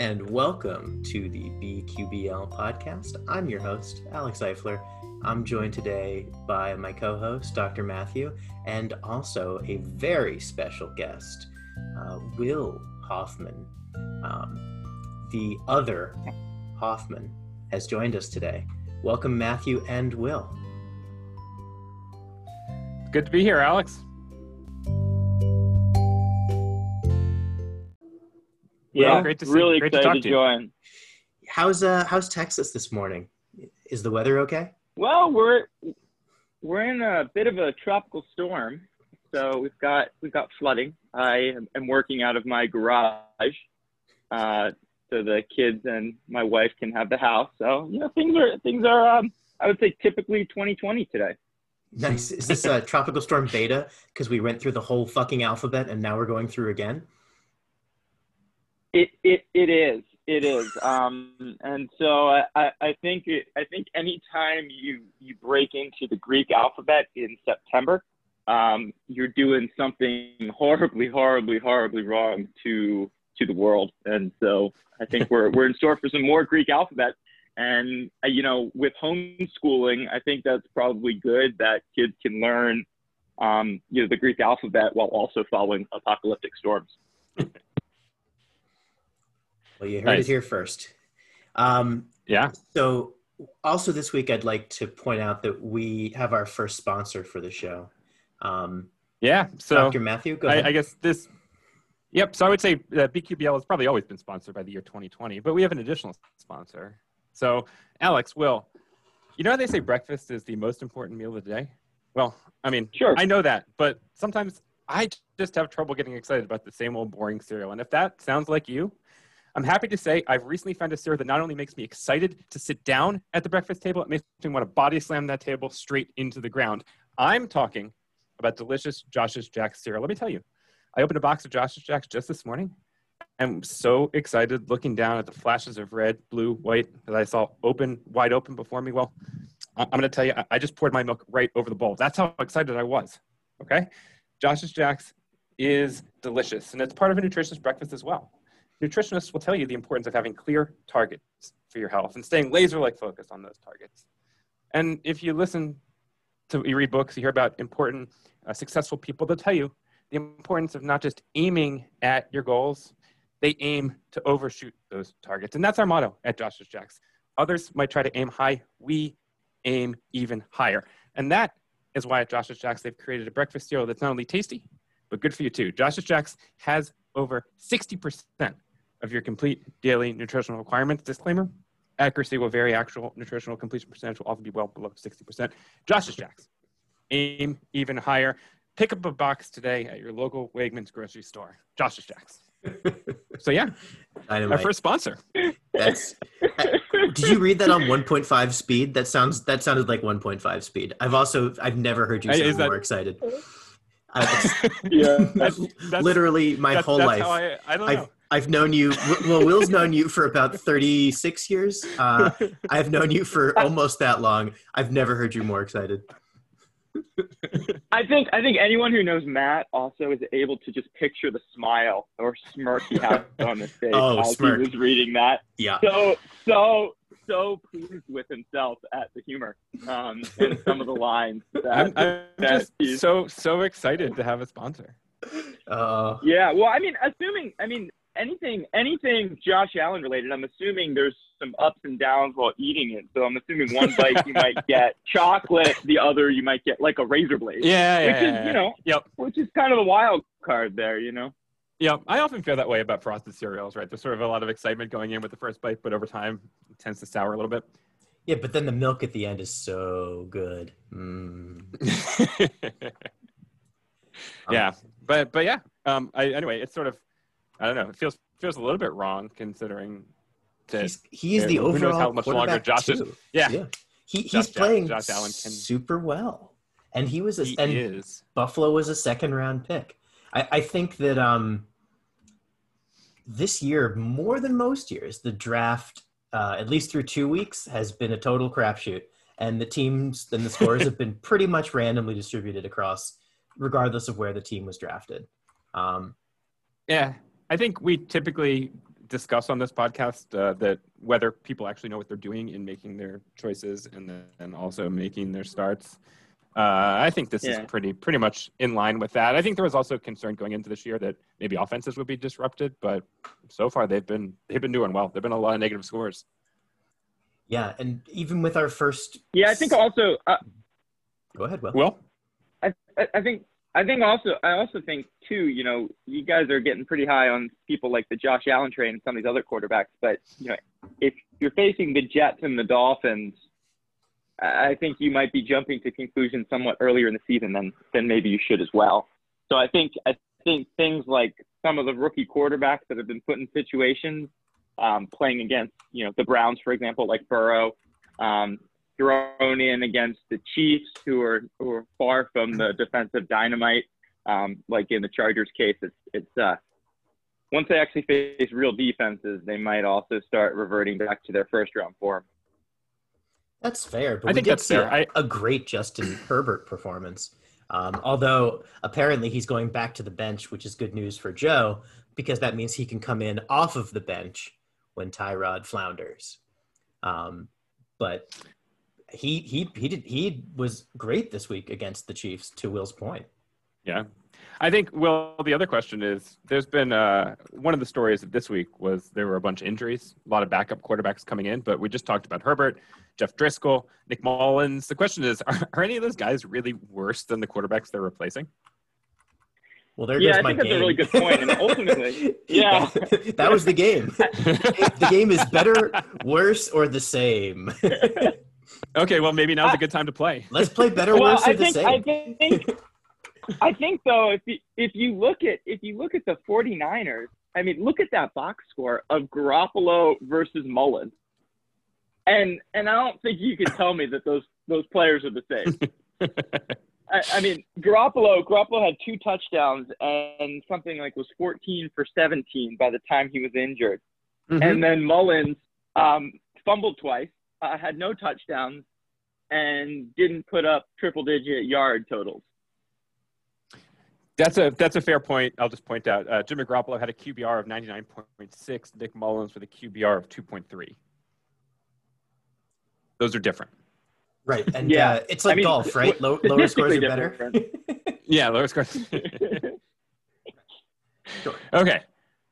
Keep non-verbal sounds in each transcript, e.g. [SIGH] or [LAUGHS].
and welcome to the BQBL podcast. I'm your host, Alex Eifler. I'm joined today by my co host, Dr. Matthew, and also a very special guest, uh, Will Hoffman. Um, the other Hoffman has joined us today. Welcome, Matthew and Will. Good to be here, Alex. Yeah, Well, great to see- really great to excited talk to, to you. join. How's uh how's Texas this morning? Is the weather okay? Well, we're we're in a bit of a tropical storm, so we've got we've got flooding. I am- am working out of my garage, uh, so the kids and my wife can have the house. So you know, things are things are um, I would say typically 2020 today. Nice. Is this a tropical storm beta? Because we went through the whole fucking alphabet and now we're going through again. It it it is. It is. Um, and so I, I, think it, I think anytime you you break into the Greek alphabet in September, um, you're doing something horribly, horribly, horribly wrong to to the world. And so I think we're we're in store for some more Greek alphabet. And uh, you know, with homeschooling, I think that's probably good that kids can learn, um, you know, the Greek alphabet while also following apocalyptic storms. Well, you heard Nice. it here first. Um, Yeah. so, also this week, I'd like to point out that we have our first sponsor for the show. Um, Yeah. So Dr. Matthew, go ahead. I, I guess this. Yep. So I would say that BQBL has probably always been sponsored by the year 2020, but we have an additional sponsor. So Alex, Will, you know how they say breakfast is the most important meal of the day? Well, I mean, Sure. I know that, but sometimes I just have trouble getting excited about the same old boring cereal. And if that sounds like you, I'm happy to say I've recently found a cereal that not only makes me excited to sit down at the breakfast table, it makes me want to body slam that table straight into the ground. I'm talking about delicious Josh's Jack's cereal. Let me tell you, I opened a box of Josh's Jack's just this morning. I'm so excited looking down at the flashes of red, blue, white that I saw open, wide open before me. Well, I'm going to tell you, I just poured my milk right over the bowl. That's how excited I was. Okay? Josh's Jack's is delicious, and it's part of a nutritious breakfast as well. Nutritionists will tell you the importance of having clear targets for your health and staying laser-like focused on those targets. And if you listen to you read books, you hear about important, uh, successful people. They'll tell you the importance of not just aiming at your goals; they aim to overshoot those targets, and that's our motto at Josh's Jacks. Others might try to aim high; we aim even higher, and that is why at Josh's Jacks they've created a breakfast cereal that's not only tasty but good for you too. Josh's Jacks has over 60% of your complete daily nutritional requirements. Disclaimer: accuracy will vary. Actual nutritional completion percentage will often be well below 60%. Josh's Jacks. Aim even higher. Pick up a box today at your local Wegmans grocery store. Josh's Jacks. [LAUGHS] So yeah, our first sponsor. That's. Uh, did you read that on 1.5 speed? That sounds. That sounded like 1.5 speed. I've also. I've never heard you Hey, sound that- more excited. [LAUGHS] I, [LAUGHS] Yeah. That's- that's- literally, my That's- whole that's life. How I, I don't I've know. I've known you. Well, Will's known you for about 36 years. Uh, I've known you for almost that long. I've never heard you more excited. I think I think anyone who knows Matt also is able to just picture the smile or smirk he had [LAUGHS] on his face Oh, as smirk. he was reading that. Yeah. So so so pleased with himself at the humor um, and some of the lines. That, I'm, I'm that just he's- so so excited to have a sponsor. Uh, yeah. Well, I mean, assuming I mean anything anything Josh Allen related, I'm assuming there's some ups and downs while eating it. So I'm assuming one bite you might [LAUGHS] get chocolate, the other you might get like a razor blade. Yeah, yeah Which yeah, is, yeah, you know, Yep. which is kind of a wild card there, you know. Yeah, I often feel that way about frosted cereals, right? There's sort of a lot of excitement going in with the first bite, but over time it tends to sour a little bit. yeah, but then the milk at the end is so good. Mm. [LAUGHS] yeah, but but yeah. Um, I, anyway, it's sort of I don't know. It feels feels a little bit wrong considering that. He's, he's Yeah, the who knows overall how much longer Josh is- too. yeah, Yeah. He, he's Allen- playing Josh Allen can- super well. And he was a, he and is. Buffalo was a second round pick. I, I think that um, this year, more than most years, the draft, uh, at least through two weeks, has been a total crapshoot. And the teams and the scores have been [LAUGHS] pretty much randomly distributed across, regardless of where the team was drafted. Um, Yeah, I think we typically discuss on this podcast uh, that whether people actually know what they're doing in making their choices and then also making their starts. Uh, I think this Yeah. is pretty pretty much in line with that. I think there was also concern going into this year that maybe offenses would be disrupted, but so far they've been they've been doing well. There've been a lot of negative scores. Yeah, and even with our first. Yeah, I think also uh, Go ahead, Will. Well, I, I I think I think also I also think too. You know, you guys are getting pretty high on people like the Josh Allen train and some of these other quarterbacks. But you know, if you're facing the Jets and the Dolphins, I think you might be jumping to conclusions somewhat earlier in the season than than maybe you should as well. So I think I think things like some of the rookie quarterbacks that have been put in situations um, playing against you know the Browns, for example, like Burrow. Um, thrown in against the Chiefs, who are who are far from the defensive dynamite. Um, like in the Chargers case, it's it's uh, once they actually face real defenses, they might also start reverting back to their first round form. That's fair, but I we think did that's fair. a, I- a great Justin Herbert performance. Um, although apparently he's going back to the bench, which is good news for Joe because that means he can come in off of the bench when Tyrod flounders. Um, but he he he did he was great this week against the Chiefs. To Will's point, Yeah. I think, well, the other question is there's been uh, one of the stories of this week was there were a bunch of injuries, a lot of backup quarterbacks coming in, but we just talked about Herbert, Jeff Driskel, Nick Mullens. The question is, [LAUGHS] are, are any of those guys really worse than the quarterbacks they're replacing? well, there Yeah, goes I my think that's a really good point. point, and ultimately- [LAUGHS] yeah. that was the game. [LAUGHS] the game is better, worse, or the same. Okay, well, maybe now's a good time to play. Let's play better, well, worse, or I the think same. I think I think though if you if you look at if you look at the 49ers, I mean, look at that box score of Garoppolo versus Mullens. And and I don't think you can tell me that those those players are the same. [LAUGHS] I, I mean, Garoppolo Garoppolo had two touchdowns and something like was 14 for 17 by the time he was injured. Mhm. And then Mullens um, fumbled twice, uh, had no touchdowns, and didn't put up triple digit yard totals. That's a that's a fair point. I'll just point out uh, Jimmy Garoppolo had a QBR of 99.6. Nick Mullens with a QBR of 2.3. Those are different. Right, and Yeah. uh, it's like I mean, golf, right? Low, lower scores are better. [LAUGHS] Yeah, lower scores. [LAUGHS] Sure. Okay,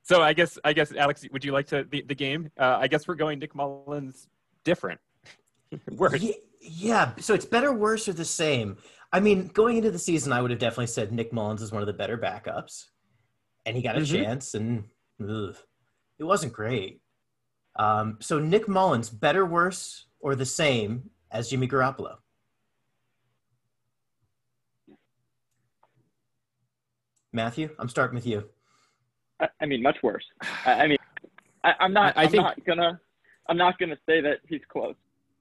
so I guess I guess Alex, would you like to the, the game? Uh, I guess we're going Nick Mullens different. [LAUGHS] Worse. Ye- yeah, so it's better, worse, or the same. I mean, going into the season, I would have definitely said Nick Mullens is one of the better backups, and he got a Mhm. chance, and ugh, it wasn't great. Um, so Nick Mullens, better, worse, or the same as Jimmy Garoppolo? Matthew, I'm starting with you. I, I mean, much worse. I, I mean, I, I'm not. I- I I, am think- not gonna. I'm not gonna say that he's close.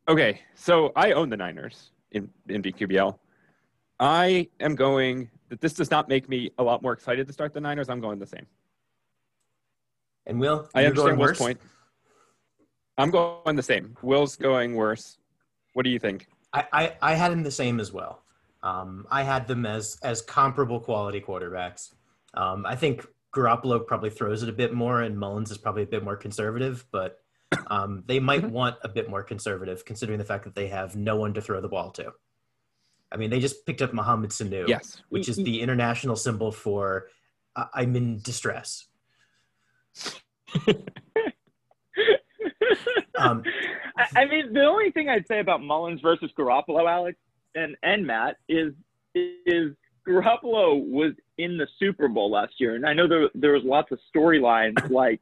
Okay, so I own the Niners in in BQBL. I am going that this does not make me a lot more excited to start the Niners. I'm going the same. And Will, I understand going Will's worse? point. I'm going the same. Will's going worse. What do you think? I, I, I had him the same as well. Um, I had them as as comparable quality quarterbacks. Um, I think Garoppolo probably throws it a bit more, and Mullens is probably a bit more conservative. But um, they might Mm-hmm. want a bit more conservative, considering the fact that they have no one to throw the ball to. I mean, they just picked up Mohamed Sanu, Yes. which is the international symbol for uh, I'm in distress. [LAUGHS] Um, I, I mean, the only thing I'd say about Mullens versus Garoppolo, Alex and and Matt, is is Garoppolo was in the Super Bowl last year, and I know there there was lots of storylines [LAUGHS] like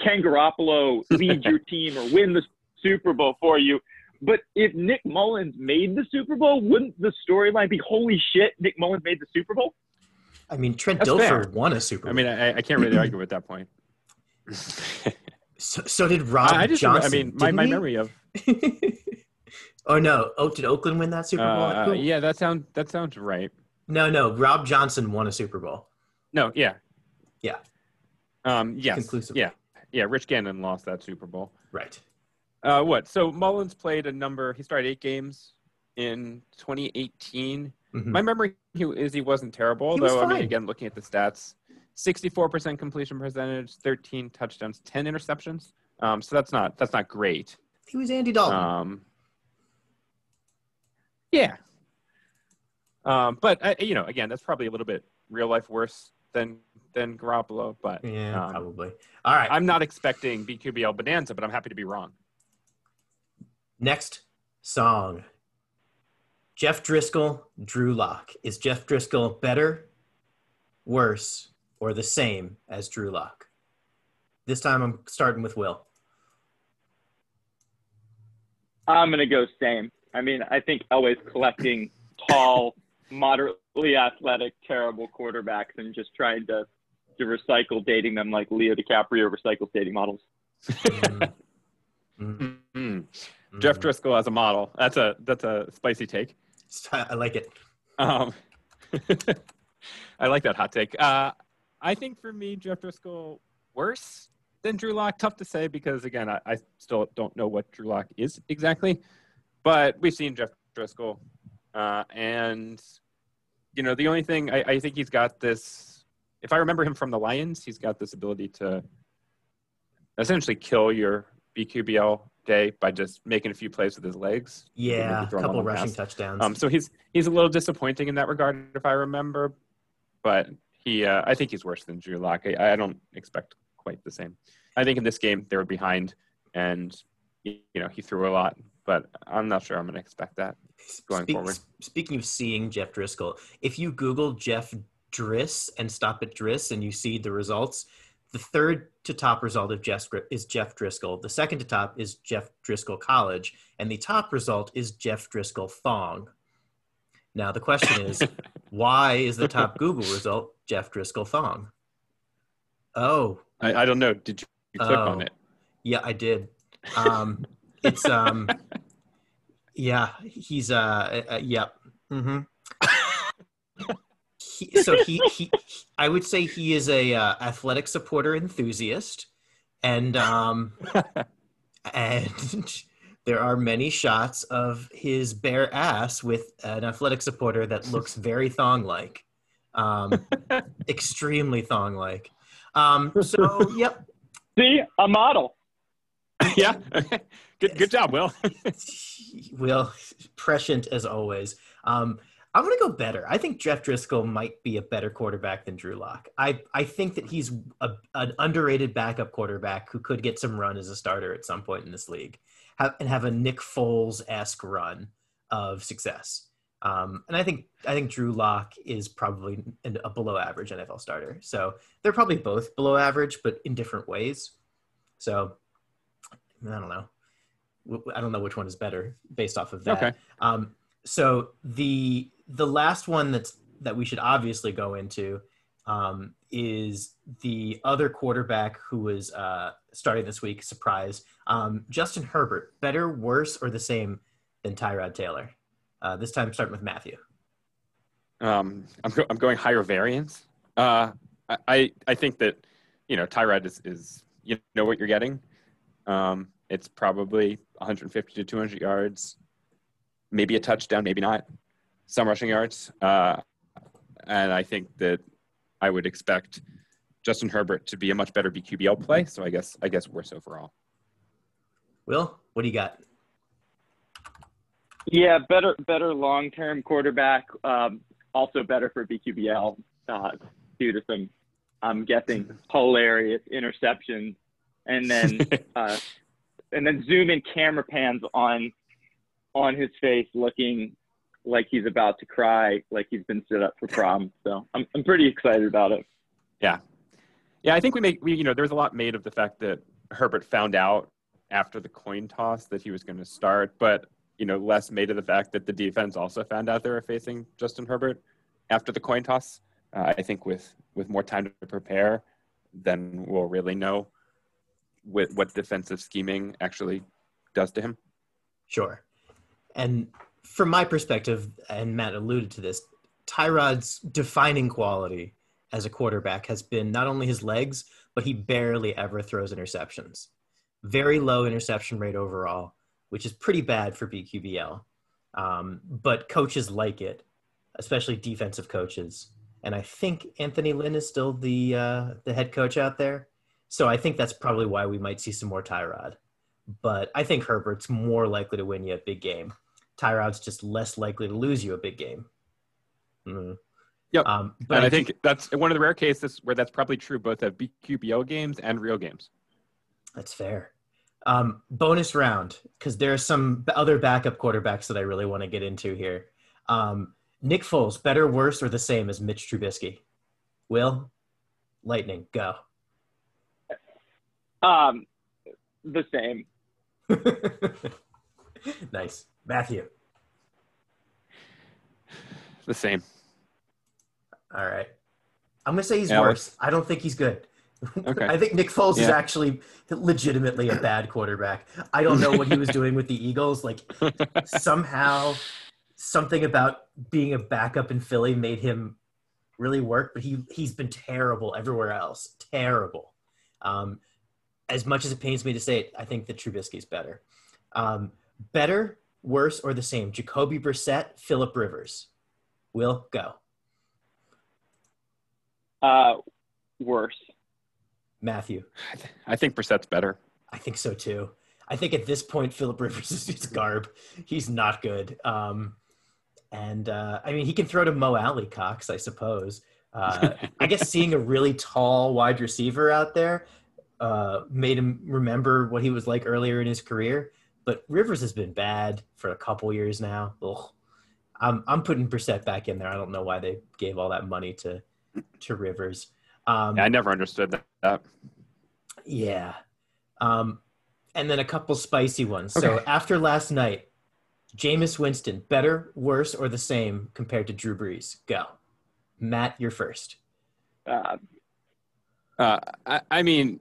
can Garoppolo lead your [LAUGHS] team or win the Super Bowl for you. But if Nick Mullens made the Super Bowl, wouldn't the storyline be holy shit? Nick Mullens made the Super Bowl. I mean, Trent That's Dilfer fair. won a Super Bowl. I mean, I, I can't really [CLEARS THROAT] argue with that point. [LAUGHS] so, so did Rob I just, Johnson. I mean, my, my memory of [LAUGHS] oh no! Oh, did Oakland win that Super Bowl? uh, Who- yeah, that sounds that sounds right. No, no. Rob Johnson won a Super Bowl. No, yeah, Yeah. um, yes, Conclusive. yeah, yeah. Rich Gannon lost that Super Bowl. Right. Uh, what? So Mullens played a number. He started eight games in 2018. Mhm. My memory is he wasn't terrible, He was though. I mean, again, looking at the stats, 64% completion percentage, 13 touchdowns, 10 interceptions. Um, so that's not that's not great. He was Andy Dalton. Um, yeah. Um, but I, you know, again, that's probably a little bit real life worse than than Garoppolo. But yeah, um, probably. All right. I'm not expecting BQBL bonanza, but I'm happy to be wrong. Next song. Jeff Driskel, Drew Lock. Is Jeff Driskel better, worse, or the same as Drew Lock? This time I'm starting with Will. I'm gonna go same. I mean, I think Elway's collecting tall, [LAUGHS] moderately athletic, terrible quarterbacks and just trying to to recycle dating them like Leo DiCaprio recycles dating models. Mm. Mm. Mm-hmm. Jeff Driskel as a model. That's a that's a spicy take. I like it. Um, [LAUGHS] I like that hot take. Uh, I think for me, Jeff Driskel worse than Drew Lock. Tough to say because again, I, I still don't know what Drew Lock is exactly, but we've seen Jeff Driskel, uh, and you know the only thing I, I think he's got this. If I remember him from the Lions, he's got this ability to essentially kill your BQBL day by just making a few plays with his legs. Yeah, a Maybe throw him couple rushing pass. touchdowns. Um, so he's he's a little disappointing in that regard, if I remember. But he, uh, I think he's worse than Drew Lock. I, I don't expect quite the same. I think in this game they were behind, and you know he threw a lot, but I'm not sure I'm going to expect that. going Speak- forward. Speaking of seeing Jeff Driskel, if you Google Jeff Driss and stop at Driss and you see the results, the third to top result of Jeff is Jeff Driskel. The second to top is Jeff Driskel College, and the top result is Jeff Driskel Thong. Now the question is, [LAUGHS] why is the top Google result Jeff Driskel Thong? Oh, I, I don't know. Did you, you click on Oh. it? yeah, I did. Um, it's um, [LAUGHS] yeah, he's uh, uh yep. Mm-hmm. He, so he, he, I would say he is a uh, athletic supporter enthusiast, and um, [LAUGHS] and there are many shots of his bare ass with an athletic supporter that looks very thong-like, um, [LAUGHS] extremely thong-like. Um, so yep, See, a model. [LAUGHS] yeah. good good job, Will. Will prescient as always. Um, I'm gonna go better. I think Jeff Driskel might be a better quarterback than Drew Lock. I I think that he's a, an underrated backup quarterback who could get some run as a starter at some point in this league, have, and have a Nick Foles esque run of success. Um, and I think I think Drew Lock is probably an, a below average NFL starter. So they're probably both below average, but in different ways. So I don't know. I don't know which one is better based off of that. Okay. Um, so the the last one that's that we should obviously go into um, is the other quarterback who was uh, starting this week. Surprise, um, Justin Herbert. Better, worse, or the same than Tyrod Taylor? Uh, this time, starting with Matthew. Um, I'm, go- I'm going higher variance. Uh, I- I, think that, you know, Tyrod is, is, you know what you're getting. Um, it's probably 150 to 200 yards, maybe a touchdown, maybe not, some rushing yards. Uh, and I think that I would expect Justin Herbert to be a much better BQBL play. So I guess, I guess worse overall. Will, what do you got? Yeah, better better long term quarterback. Um, also better for BQBL uh, due to some, I'm guessing, hilarious interceptions, and then [LAUGHS] uh, and then zoom in camera pans on on his face, looking like he's about to cry, like he's been stood up for prom. So I'm I'm pretty excited about it. Yeah, Yeah, I think we make we you know there's a lot made of the fact that Herbert found out after the coin toss that he was going to start, but you know less made of the fact that the defense also found out they were facing Justin Herbert after the coin toss. Uh, I think with with more time to prepare, then we'll really know what, what defensive scheming actually does to him. Sure. And from my perspective, and Matt alluded to this, Tyrod's defining quality as a quarterback has been not only his legs, but he barely ever throws interceptions. Very low interception rate overall, which is pretty bad for BQBL. Um, but coaches like it, especially defensive coaches. and I think Anthony Lynn is still the uh, the head coach out there. So I think that's probably why we might see some more Tyrod. But I think Herbert's more likely to win you a big game. Tyrod's just less likely to lose you a big game. Mm-hmm. Yep. Um, but and I, I think, think, that's one of the rare cases where that's probably true both of BQBL games and real games. That's fair. Um, bonus round because there are some other backup quarterbacks that I really want to get into here. Um, Nick Foles, better, worse, or the same as Mitch Trubisky? Will, Lightning, go. Um, the same. [LAUGHS] [LAUGHS] nice, Matthew. The same. All right. I'm gonna say he's Alex. worse. I don't think he's good. [LAUGHS] Okay. I think Nick Foles yeah. is actually legitimately a bad quarterback. I don't know what he was doing with the Eagles. Like [LAUGHS] somehow something about being a backup in Philly made him really work, but he he's been terrible everywhere else. Terrible. Um, as much as it pains me to say it, I think that Trubisky's better. Um, better, worse, or the same? Jacoby Brissett, Philip Rivers. Will go. Uh, worse. Matthew. I, th- I think Brissett's better. I think so too. I think at this point, Philip Rivers [LAUGHS] is just garb. He's not good. Um, and uh, I mean, he can throw to Mo Alie-Cox, I suppose. Uh, I guess [LAUGHS] seeing a really tall wide receiver out there uh, made him remember what he was like earlier in his career. But Rivers has been bad for a couple years now. Ugh. I'm I'm putting Brissett back in there. I don't know why they gave all that money to to Rivers. Um, yeah, I never understood that. Yeah. Um, and then a couple spicy ones. Okay. So after last night, Jameis Winston, better, worse, or the same compared to Drew Brees? Go. Matt, you're first. Uh, uh, I, I mean,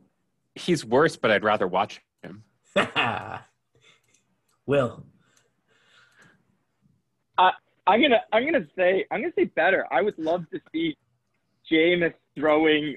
he's worse, but I'd rather watch him. [LAUGHS] Will. I, I'm gonna I'm gonna say I'm gonna say better. I would love to see Jameis throwing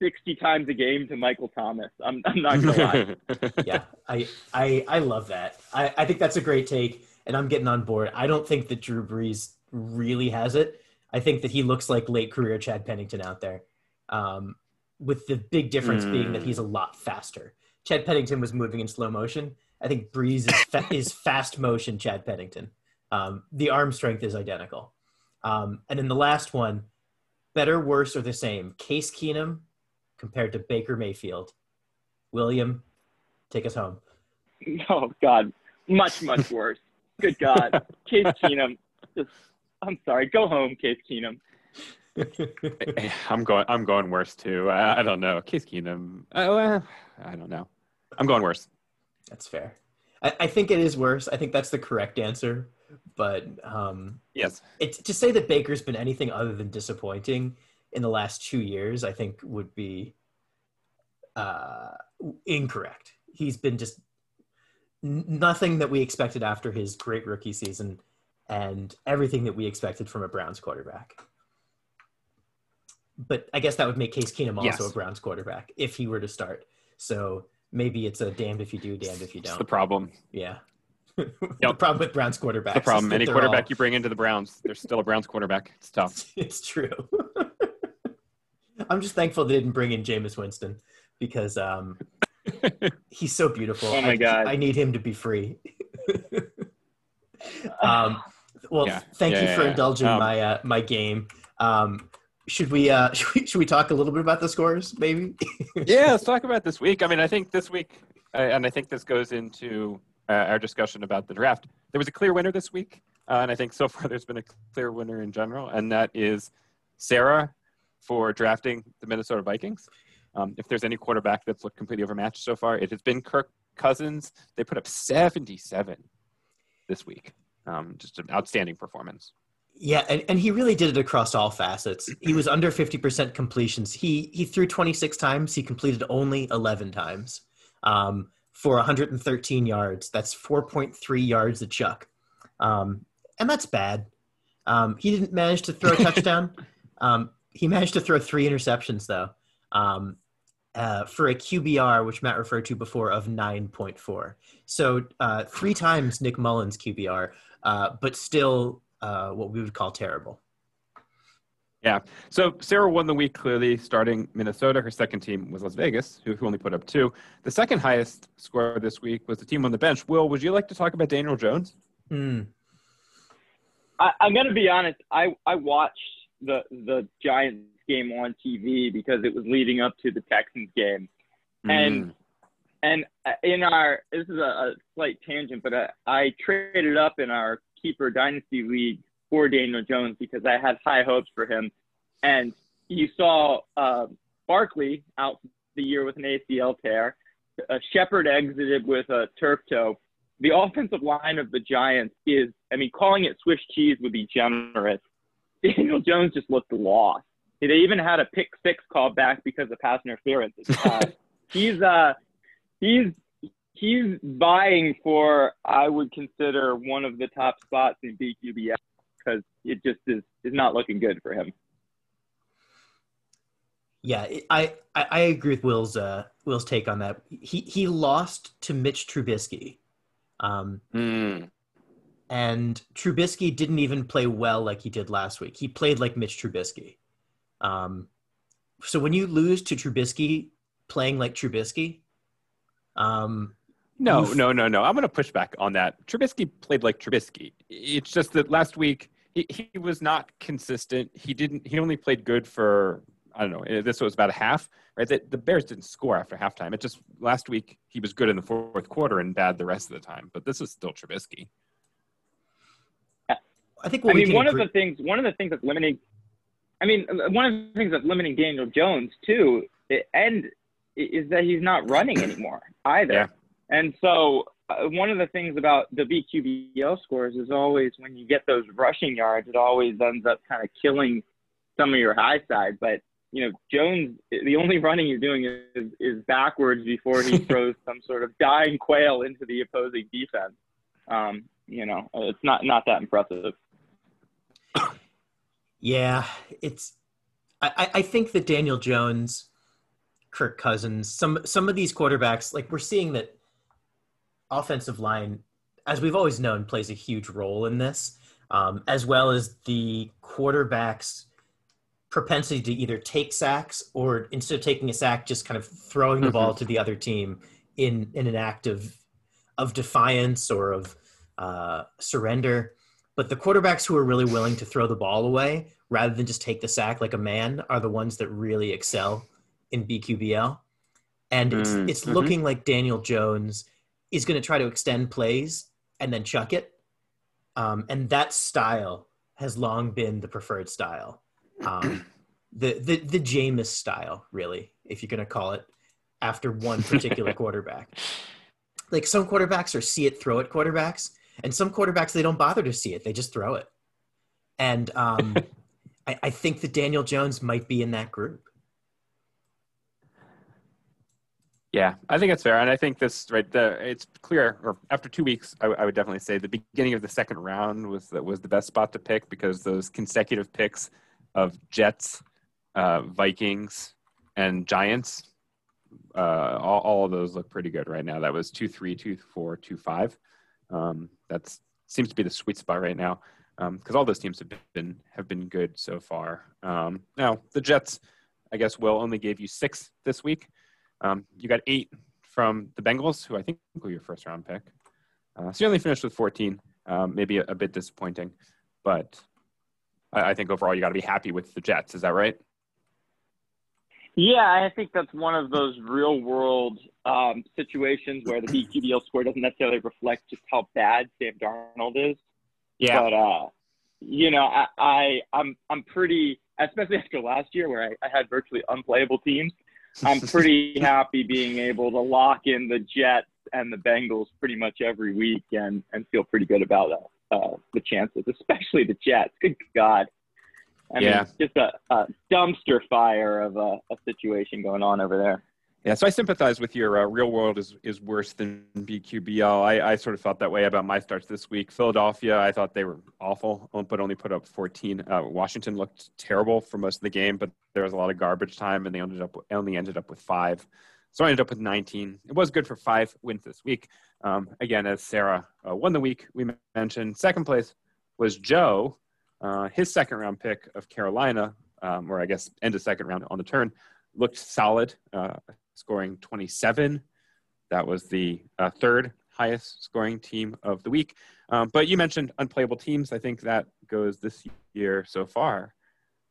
60 times a game to Michael Thomas. I'm, I'm not gonna lie. [LAUGHS] yeah, I, I I love that. I, I think that's a great take, and I'm getting on board. I don't think that Drew Brees really has it. I think that he looks like late career Chad Pennington out there, um, with the big difference mm. being that he's a lot faster. Chad Pennington was moving in slow motion. I think Brees is, fa- [LAUGHS] is fast motion Chad Pennington. Um, the arm strength is identical. Um, and then the last one, better, worse, or the same? Case Keenum compared to Baker Mayfield. William, take us home. [LAUGHS] Oh God, much much [LAUGHS] worse. Good God, Case Keenum. Just, I'm sorry. Go home, Case Keenum. I'm going. I'm going worse too. I, I don't know. Case Keenum. Uh, I don't know. I'm going worse. That's fair. I, I think it is worse. I think that's the correct answer. But um, yes, it's to say that Baker's been anything other than disappointing in the last two years. I think would be uh, incorrect. He's been just n- nothing that we expected after his great rookie season, and everything that we expected from a Browns quarterback. But I guess that would make Case Keenum also yes. a Browns quarterback if he were to start. So maybe it's a damned if you do, damned if you don't. That's the problem. Yeah. [LAUGHS] Yep. the problem with Browns quarterbacks. The problem. Any quarterback all... you bring into the Browns, there's still a Browns quarterback. It's tough. [LAUGHS] It's true. [LAUGHS] I'm just thankful they didn't bring in Jameis Winston because um, he's so beautiful. Oh my I, god! I need him to be free. um, [SIGHS] well, yeah. thank yeah, you yeah, for indulging um, my uh, my game. Um, should we uh [LAUGHS] should we, should we talk a little bit about the scores maybe? [LAUGHS] Yeah let's talk about this week. I mean i think this week uh, and i think this goes into uh, our discussion about the draft. There was a clear winner this week uh, and i think so [LAUGHS] far there's been a clear winner in general and that is sarah for drafting the minnesota vikings. Um, if there's any quarterback that's looked completely overmatched so far it has been kirk cousins. They put up 77 this week. Um, just an outstanding performance yeah, and, and he really did it across all facets. He was under 50% completions. He he threw 26 times. He completed only 11 times um, for 113 yards. That's 4.3 yards a chuck. Um, and that's bad. Um, he didn't manage to throw a touchdown. [LAUGHS] Um, he managed to throw three interceptions, though, um, uh, for a QBR, which Matt referred to before, of 9.4. So uh, three times Nick Mullens' QBR, uh, but still uh, what we would call terrible. Yeah. So Sarah won the week clearly, starting Minnesota. Her second team was Las Vegas, who, who only put up two. The second highest score this week was the team on the bench. Will, would you like to talk about Daniel Jones? Hmm. I, I'm going to be honest. I, I watched the the Giants game on TV because it was leading up to the Texans game, and Mm. and in our this is a, a slight tangent, but I, I traded up in our keeper dynasty league for Daniel Jones because I had high hopes for him, and you saw uh, Barkley out the year with an ACL tear. Uh, Shepard exited with a turf toe. The offensive line of the Giants is, I mean, calling it Swiss cheese would be generous. Daniel Jones just looked lost. They even had a pick six called back because of pass interference. Uh, [LAUGHS] he's uh, he's he's vying for I would consider one of the top spots in BQBL because it just is is not looking good for him. Yeah, I, I I agree with Will's uh Will's take on that. He he lost to Mitch Trubisky, um, Mm. and Trubisky didn't even play well like he did last week. He played like Mitch Trubisky. Um, so when you lose to Trubisky playing like Trubisky, um, No, no, no, no. I'm going to push back on that. Trubisky played like Trubisky. It's just that last week he, he was not consistent. He didn't. He only played good for I don't know. eh, This was about a half, right? The, the Bears didn't score after halftime. It just last week he was good in the fourth quarter and bad the rest of the time. But this is still Trubisky. I think what I we mean, one agree- of the things one of the things that's limiting. I mean, one of the things that's limiting Daniel Jones too, and is that he's not running anymore either. Yeah. And so, uh, one of the things about the BQBL scores is always when you get those rushing yards, it always ends up kind of killing some of your high side. But you know, Jones, the only running he's doing is, is backwards before he [LAUGHS] throws some sort of dying quail into the opposing defense. Um, you know, it's not not that impressive. Yeah, it's. I, I- I think that Daniel Jones, Kirk Cousins, some some of these quarterbacks, like we're seeing that offensive line, as we've always known, plays a huge role in this, um, as well as the quarterbacks' propensity to either take sacks or instead of taking a sack, just kind of throwing the ball to the other team in in an act of of defiance or of uh, surrender. But the quarterbacks who are really willing to throw the ball away rather than just take the sack like a man are the ones that really excel in BQBL. And it's Mm, it's mhm. looking like Daniel Jones is going to try to extend plays and then chuck it. Um, and that style has long been the preferred style. Um, [CLEARS THROAT] the the the Jameis style, really, if you're going to call it after one particular [LAUGHS] quarterback. Like some quarterbacks are see it, throw it quarterbacks, and some quarterbacks they don't bother to see it; they just throw it. And um, [LAUGHS] I, I think that Daniel Jones might be in that group. Yeah, I think it's fair, and I think this right. The it's clear. Or after two weeks, I, I would definitely say the beginning of the second round was the, was the best spot to pick because those consecutive picks of Jets, uh, Vikings, and Giants, uh, all, all of those look pretty good right now. That was two three, two four, two five. Um, that's seems to be the sweet spot right now because all those teams have been have been good so far. Um, now the Jets, I guess, will only gave you six this week. Um, you got eight from the Bengals, who I think were your first round pick. Uh, so you only finished with 14, um, maybe a, a bit disappointing, but I, I think overall you got to be happy with the Jets. Is that right? Yeah, I think that's one of those real world um, situations where the BQBL score doesn't necessarily reflect just how bad Sam Darnold is. Yeah. But uh, you know, I, I I'm I'm pretty, especially [LAUGHS] after last year where I, I had virtually unplayable teams. I'm [LAUGHS] pretty happy being able to lock in the Jets and the Bengals pretty much every week and and feel pretty good about uh, uh, the chances, especially the Jets. Good God. I Yeah. mean, just a, a dumpster fire of a, a situation going on over there. Yeah, so I sympathize with your uh, real world is is worse than BQBL. I, I sort of felt that way about my starts this week. Philadelphia, I thought they were awful, but only put up 14. Uh, Washington looked terrible for most of the game, but there was a lot of garbage time, and they ended up only ended up with five. So I ended up with 19. It was good for five wins this week. Um, again, as Sarah uh, won the week, we mentioned second place was Joe. Uh, his second round pick of Carolina um, or I guess end of second round on the turn, looked solid, uh, scoring 27. That was the uh, third highest scoring team of the week. Um, but you mentioned unplayable teams. I think that goes this year so far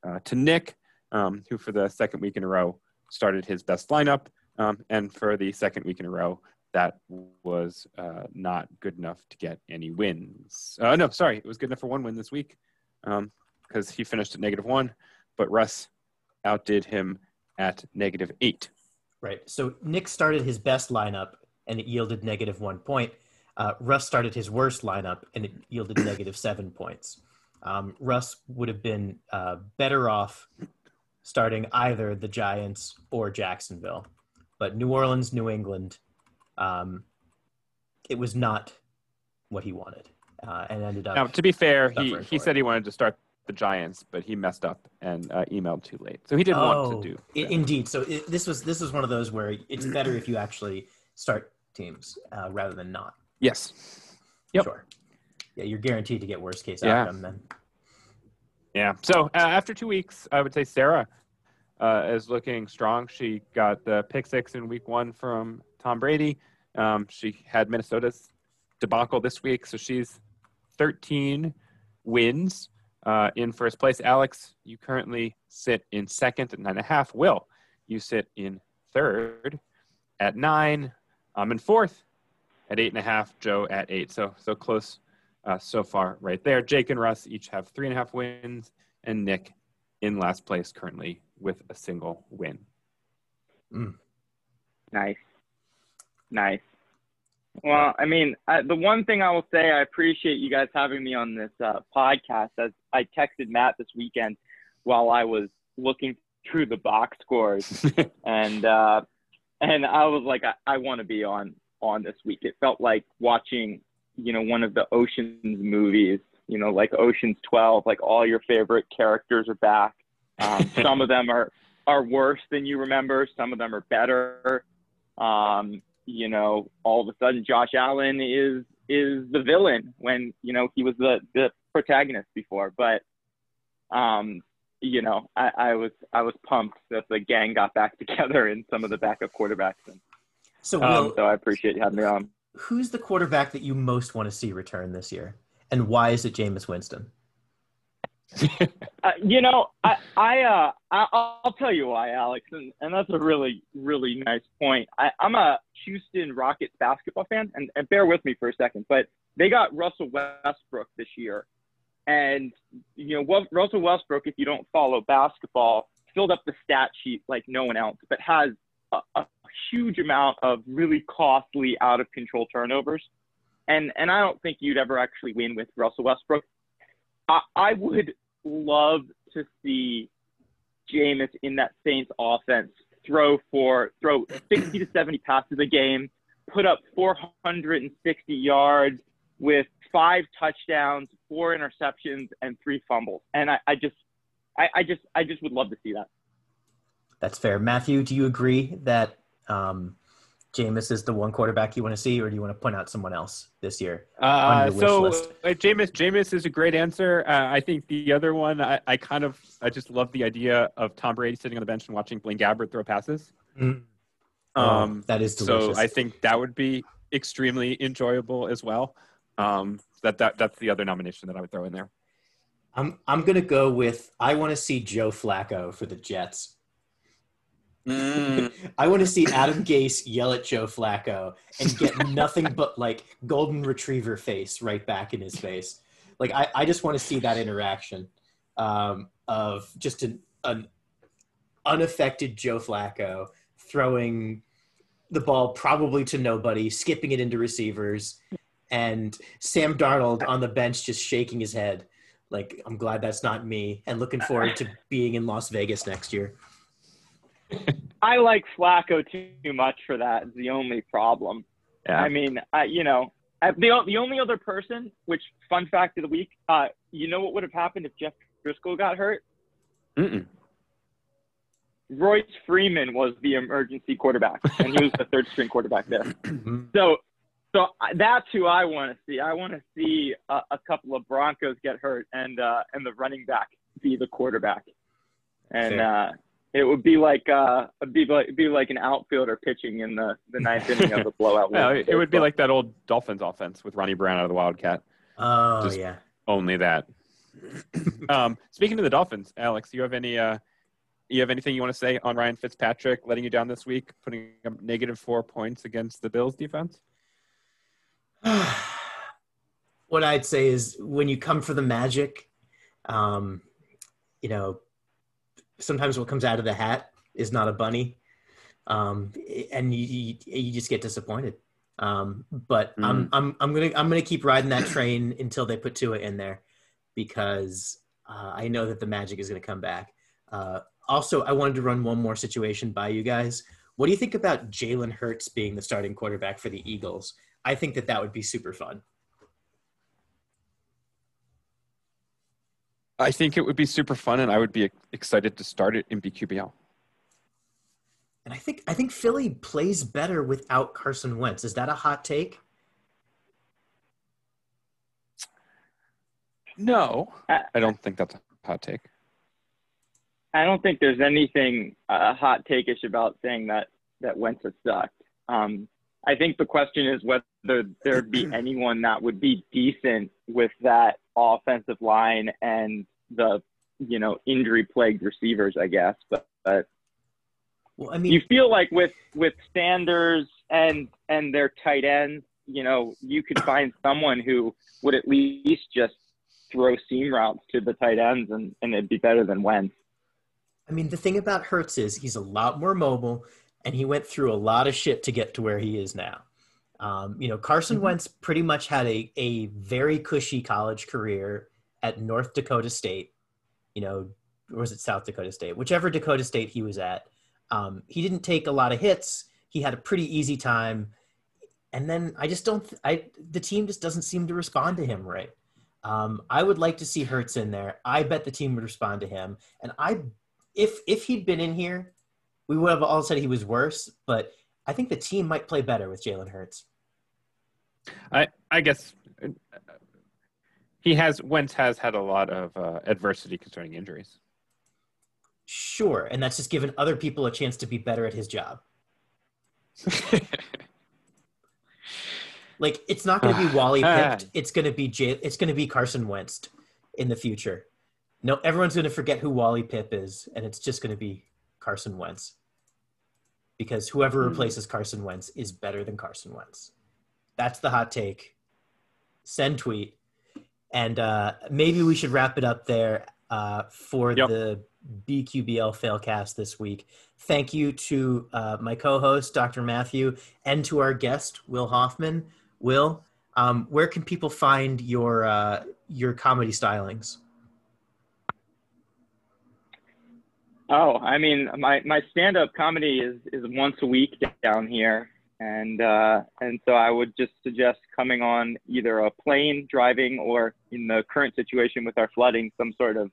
uh, to Nick, um, who for the second week in a row started his best lineup. Um, and for the second week in a row, that was uh, not good enough to get any wins. Uh, no, sorry, it was good enough for one win this week because um, he finished at negative one, but Russ outdid him at negative eight. Right. So Nick started his best lineup and it yielded negative one point. Uh, Russ started his worst lineup and it yielded [CLEARS THROAT] negative seven points. Um, Russ would have been uh, better off starting either the Giants or Jacksonville, but New Orleans, New England, um, it was not what he wanted, uh, and ended up. Now, to be fair, he he said it. he wanted to start the Giants, but he messed up and uh, emailed too late, so he didn't oh, want to oh, do. indeed, so it, this was this was one of those where it's better if you actually start teams uh, rather than not. Yes. Yep. Sure. Yeah, you're guaranteed to get worst case yeah. outcome then. Yeah. So uh, after two weeks, I would say Sarah uh, is looking strong. She got the pick six in week one from Tom Brady. Um, she had Minnesota's debacle this week, so she's 13 wins uh, in first place. Alex, you currently sit in second at nine and a half. Will, you sit in third at nine. I'm in fourth at eight and a half. Joe at eight. So so close uh, so far right there. Jake and Russ each have three and a half wins, and Nick in last place currently with a single win. Mm. Nice. Nice. Well, I mean, I, the one thing I will say, I appreciate you guys having me on this uh, podcast. As I texted Matt this weekend while I was looking through the box scores, [LAUGHS] and uh, and I was like, I, I want to be on on this week. It felt like watching, you know, one of the Ocean's movies. You know, like Ocean's Twelve. Like all your favorite characters are back. Um, [LAUGHS] some of them are are worse than you remember. Some of them are better. Um, you know, all of a sudden Josh Allen is is the villain when you know he was the the protagonist before. But um, you know, I, I was I was pumped that the gang got back [LAUGHS] together and some of the backup quarterbacks. And, so, um, Will, so I appreciate you having me on. Who's the quarterback that you most want to see return this year, and why is it Jameis Winston? Uh, you know, I, I, uh, I, will tell you why, Alex, and, and that's a really, really nice point. I, I'm a Houston Rockets basketball fan, and, and bear with me for a second, but they got Russell Westbrook this year, and you know, Russell Westbrook, if you don't follow basketball, filled up the stat sheet like no one else, but has a, a huge amount of really costly, out of control turnovers, and and I don't think you'd ever actually win with Russell Westbrook. I, would love to see Jameis in that Saints offense throw for throw 60 to 70 passes a game, put up 460 yards with five touchdowns, four interceptions, and three fumbles. And I, I just, I, I, just, I just would love to see that. That's fair, Matthew. Do you agree that um, Jameis is the one quarterback you want to see, or do you want to point out someone else this year? Uh, so uh, Jameis, Jameis is a great answer. Uh, I think the other one, I, I, kind of, I just love the idea of Tom Brady sitting on the bench and watching Blaine Gabbert throw passes. Mm. Um, oh, that is delicious. So I think that would be extremely enjoyable as well. Um, that that that's the other nomination that I would throw in there. I'm I'm gonna go with I want to see Joe Flacco for the Jets. Mm. [LAUGHS] I want to see Adam Gase yell at Joe Flacco and get [LAUGHS] nothing but like golden retriever face right back in his face. Like I, I just want to see that interaction um, of just an, an unaffected Joe Flacco throwing the ball probably to nobody, skipping it into receivers, and Sam Darnold on the bench just shaking his head. Like I'm glad that's not me, and looking forward to being in Las Vegas next year. I like Flacco too much for that. Is the only problem. Yeah. I mean, I, you know, the the only other person, which fun fact of the week, uh, you know what would have happened if Jeff Driskel got hurt? Mm-mm. Royce Freeman was the emergency quarterback, and he was the third string quarterback there. [CLEARS THROAT] so, so that's who I want to see. I want to see a, a, couple of Broncos get hurt, and uh, and the running back be the quarterback. and uh, it would be like uh, it'd be like it'd be like an outfielder pitching in the the ninth inning of a blowout. [LAUGHS] Well, win. it, it would be like that old Dolphins offense with Ronnie Brown out of the Wildcat. Oh Just- yeah. Only that. [CLEARS THROAT] um, speaking of the Dolphins, Alex, do you have any uh, you have anything you want to say on Ryan Fitzpatrick letting you down this week, putting up negative four points against the Bills defense? [SIGHS] what I'd say is when you come for the magic, um, you know, sometimes what comes out of the hat is not a bunny, um, and you, you you just get disappointed. Um, but I'm I'm I'm gonna I'm gonna keep riding that train until they put Tua in there, because uh, I know that the magic is gonna come back. Uh, also, I wanted to run one more situation by you guys. What do you think about Jalen Hurts being the starting quarterback for the Eagles? I think that that would be super fun. I think it would be super fun, and I would be excited to start it in BQBL. And I think I think Philly plays better without Carson Wentz. Is that a hot take? No, I- I don't think that's a hot take. I don't think there's anything uh, hot takeish about saying that that Wentz has sucked. Um, I think the question is whether there'd be [CLEARS THROAT] anyone that would be decent with that offensive line and the you know injury plagued receivers, I guess. But, but Well, I mean, you feel like with with Sanders and and their tight ends, you know, you could find someone who would at least just throw seam routes to the tight ends and, and it'd be better than Wentz. I mean, the thing about Hurts is he's a lot more mobile, and he went through a lot of shit to get to where he is now. Um, you know, Carson Mhm. Wentz pretty much had a a very cushy college career at North Dakota State. You know, or was it South Dakota State? Whichever Dakota State he was at, um, he didn't take a lot of hits. He had a pretty easy time, and then I just don't. I the team just doesn't seem to respond to him right. Um, I would like to see Hurts in there. I bet the team would respond to him, and I if if he'd been in here, we would have all said he was worse. But I think the team might play better with Jalen Hurts. I I guess he has Wentz has had a lot of uh, adversity concerning injuries. Sure, and that's just given other people a chance to be better at his job. [LAUGHS] Like it's not going to be [SIGHS] Wally Pipped. It's going to be J- it's going to be Carson Wentz in the future. No, everyone's going to forget who Wally Pipp is, and it's just going to be Carson Wentz. Because whoever Hmm. replaces Carson Wentz is better than Carson Wentz. That's the hot take. Send tweet, and uh, maybe we should wrap it up there uh, for Yep. the BQBL Failcast this week. Thank you to uh, my co-host Dr. Matthew and to our guest Will Hoffman. Will, um, where can people find your uh, your comedy stylings? Oh, I mean, my, my stand up comedy is, is once a week down here. And, uh, and so I would just suggest coming on either a plane driving or in the current situation with our flooding, some sort of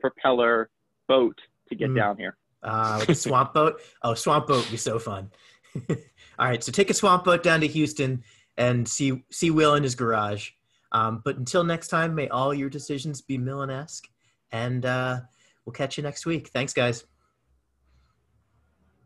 propeller boat to get Mm. down here. Uh, with the swamp boat. Oh, swamp boat would be so fun. [LAUGHS] All right, so take a swamp boat down to Houston and see see Will in his garage. Um, but until next time, may all your decisions be Millen-esque, and uh, we'll catch you next week. Thanks, guys.